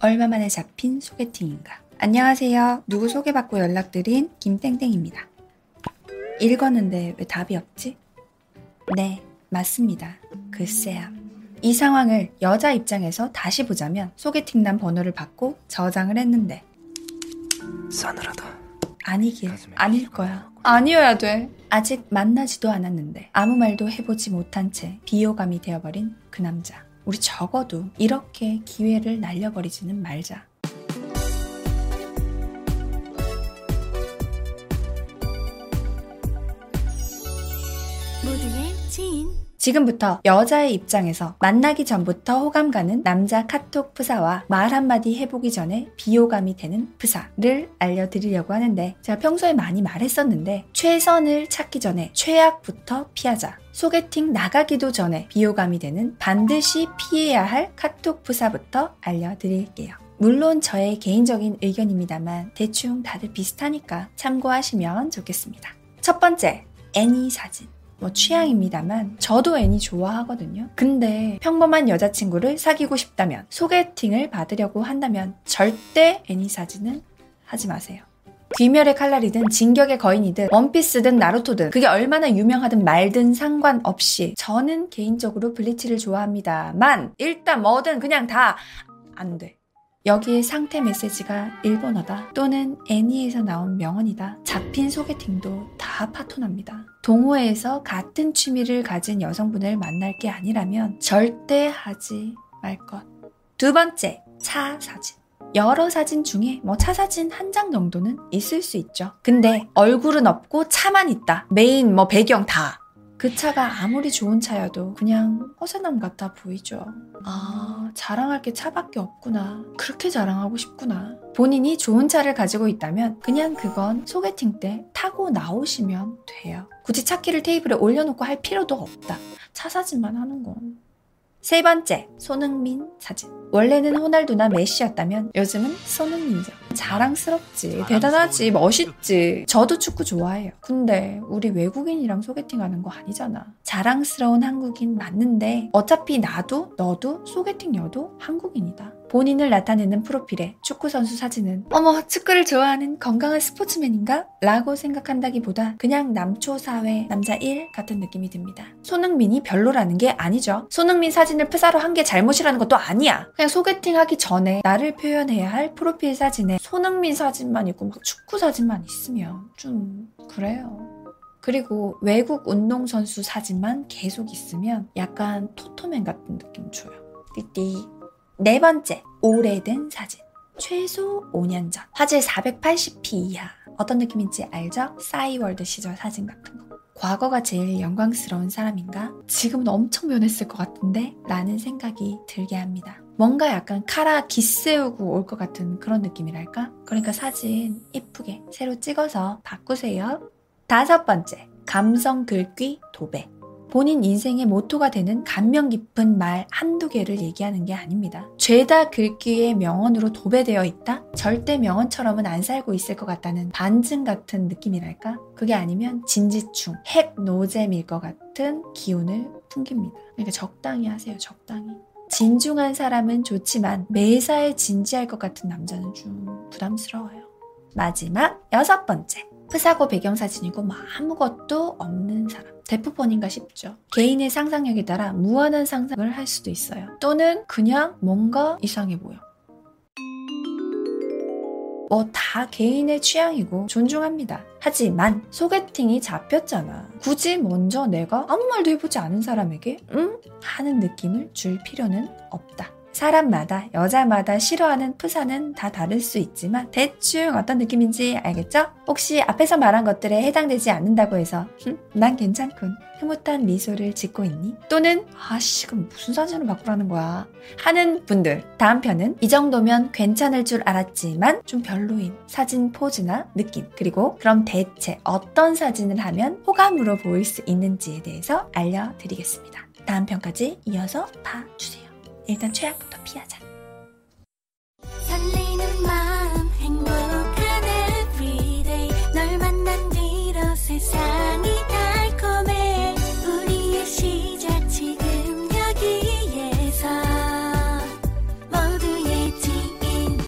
얼마 만에 잡힌 소개팅인가? 안녕하세요. 누구 소개받고 연락드린 김땡땡입니다. 읽었는데 왜 답이 없지? 네, 맞습니다. 글쎄요. 이 상황을 여자 입장에서 다시 보자면 소개팅남 번호를 받고 저장을 했는데 싸늘하다. 아니길 아닐 거야. 아니어야 돼. 아직 만나지도 않았는데 아무 말도 해보지 못한 채 비호감이 되어버린 그 남자. 우리 적어도 이렇게 기회를 날려버리지는 말자. 모두의 지인 지금부터 여자의 입장에서 만나기 전부터 호감 가는 남자 카톡 프사와 말 한마디 해보기 전에 비호감이 되는 프사를 알려드리려고 하는데 제가 평소에 많이 말했었는데 최선을 찾기 전에 최악부터 피하자. 소개팅 나가기도 전에 비호감이 되는 반드시 피해야 할 카톡 프사부터 알려드릴게요. 물론 저의 개인적인 의견입니다만 대충 다들 비슷하니까 참고하시면 좋겠습니다. 첫 번째, 애니 사진. 뭐 취향입니다만 저도 애니 좋아하거든요. 근데 평범한 여자친구를 사귀고 싶다면 소개팅을 받으려고 한다면 절대 애니 사진은 하지 마세요. 귀멸의 칼날이든 진격의 거인이든 원피스든 나루토든 그게 얼마나 유명하든 말든 상관없이 저는 개인적으로 블리치를 좋아합니다만 일단 뭐든 그냥 다 안 돼. 여기에 상태 메시지가 일본어다 또는 애니에서 나온 명언이다. 잡힌 소개팅도 다 파토납니다. 동호회에서 같은 취미를 가진 여성분을 만날 게 아니라면 절대 하지 말 것. 두 번째, 차 사진. 여러 사진 중에 뭐 차 사진 한 장 정도는 있을 수 있죠. 근데 얼굴은 없고 차만 있다. 메인 뭐 배경 다. 그 차가 아무리 좋은 차여도 그냥 허세남 같아 보이죠. 아, 자랑할 게 차밖에 없구나. 그렇게 자랑하고 싶구나. 본인이 좋은 차를 가지고 있다면 그냥 그건 소개팅 때 타고 나오시면 돼요. 굳이 차키를 테이블에 올려놓고 할 필요도 없다. 차 사진만 하는 건. 세 번째, 손흥민 사진. 원래는 호날두나 메시였다면 요즘은 손흥민이죠. 자랑스럽지, 대단하지, 멋있지. 저도 축구 좋아해요. 근데 우리 외국인이랑 소개팅하는 거 아니잖아. 자랑스러운 한국인 맞는데 어차피 나도 너도 소개팅 여도 한국인이다. 본인을 나타내는 프로필에 축구선수 사진은 어머 축구를 좋아하는 건강한 스포츠맨인가? 라고 생각한다기보다 그냥 남초 사회 남자 1 같은 느낌이 듭니다. 손흥민이 별로라는 게 아니죠. 손흥민 사진을 프사로 한 게 잘못이라는 것도 아니야. 그냥 소개팅 하기 전에 나를 표현해야 할 프로필 사진에 손흥민 사진만 있고 막 축구 사진만 있으면 좀 그래요. 그리고 외국 운동선수 사진만 계속 있으면 약간 토토맨 같은 느낌 줘요. 띠띠. 네 번째, 오래된 사진. 최소 5년 전. 화질 480p 이하. 어떤 느낌인지 알죠? 싸이월드 시절 사진 같은 거. 과거가 제일 영광스러운 사람인가? 지금은 엄청 변했을 것 같은데? 라는 생각이 들게 합니다. 뭔가 약간 카라 기세우고 올 것 같은 그런 느낌이랄까? 그러니까 사진 이쁘게 새로 찍어서 바꾸세요. 다섯 번째, 감성 글귀 도배. 본인 인생의 모토가 되는 감명 깊은 말 한두 개를 얘기하는 게 아닙니다. 죄다 글귀의 명언으로 도배되어 있다? 절대 명언처럼은 안 살고 있을 것 같다는 반증 같은 느낌이랄까? 그게 아니면 진지충, 핵 노잼일 것 같은 기운을 풍깁니다. 그러니까 적당히 하세요, 적당히. 진중한 사람은 좋지만 매사에 진지할 것 같은 남자는 좀 부담스러워요. 마지막 여섯 번째. 프사고 배경사진이고 뭐 아무것도 없는 사람. 대포폰인가 싶죠. 개인의 상상력에 따라 무한한 상상을 할 수도 있어요. 또는 그냥 뭔가 이상해 보여. 뭐 다 개인의 취향이고 존중합니다. 하지만 소개팅이 잡혔잖아. 굳이 먼저 내가 아무 말도 해보지 않은 사람에게 응? 하는 느낌을 줄 필요는 없다. 사람마다 여자마다 싫어하는 프사는 다 다를 수 있지만 대충 어떤 느낌인지 알겠죠? 혹시 앞에서 말한 것들에 해당되지 않는다고 해서 흠, 난 괜찮군 흐뭇한 미소를 짓고 있니? 또는 아씨 그럼 무슨 사진을 바꾸라는 거야 하는 분들 다음 편은 이 정도면 괜찮을 줄 알았지만 좀 별로인 사진 포즈나 느낌 그리고 그럼 대체 어떤 사진을 하면 호감으로 보일 수 있는지에 대해서 알려드리겠습니다. 다음 편까지 이어서 봐주세요. 일단 최악부터 피하자.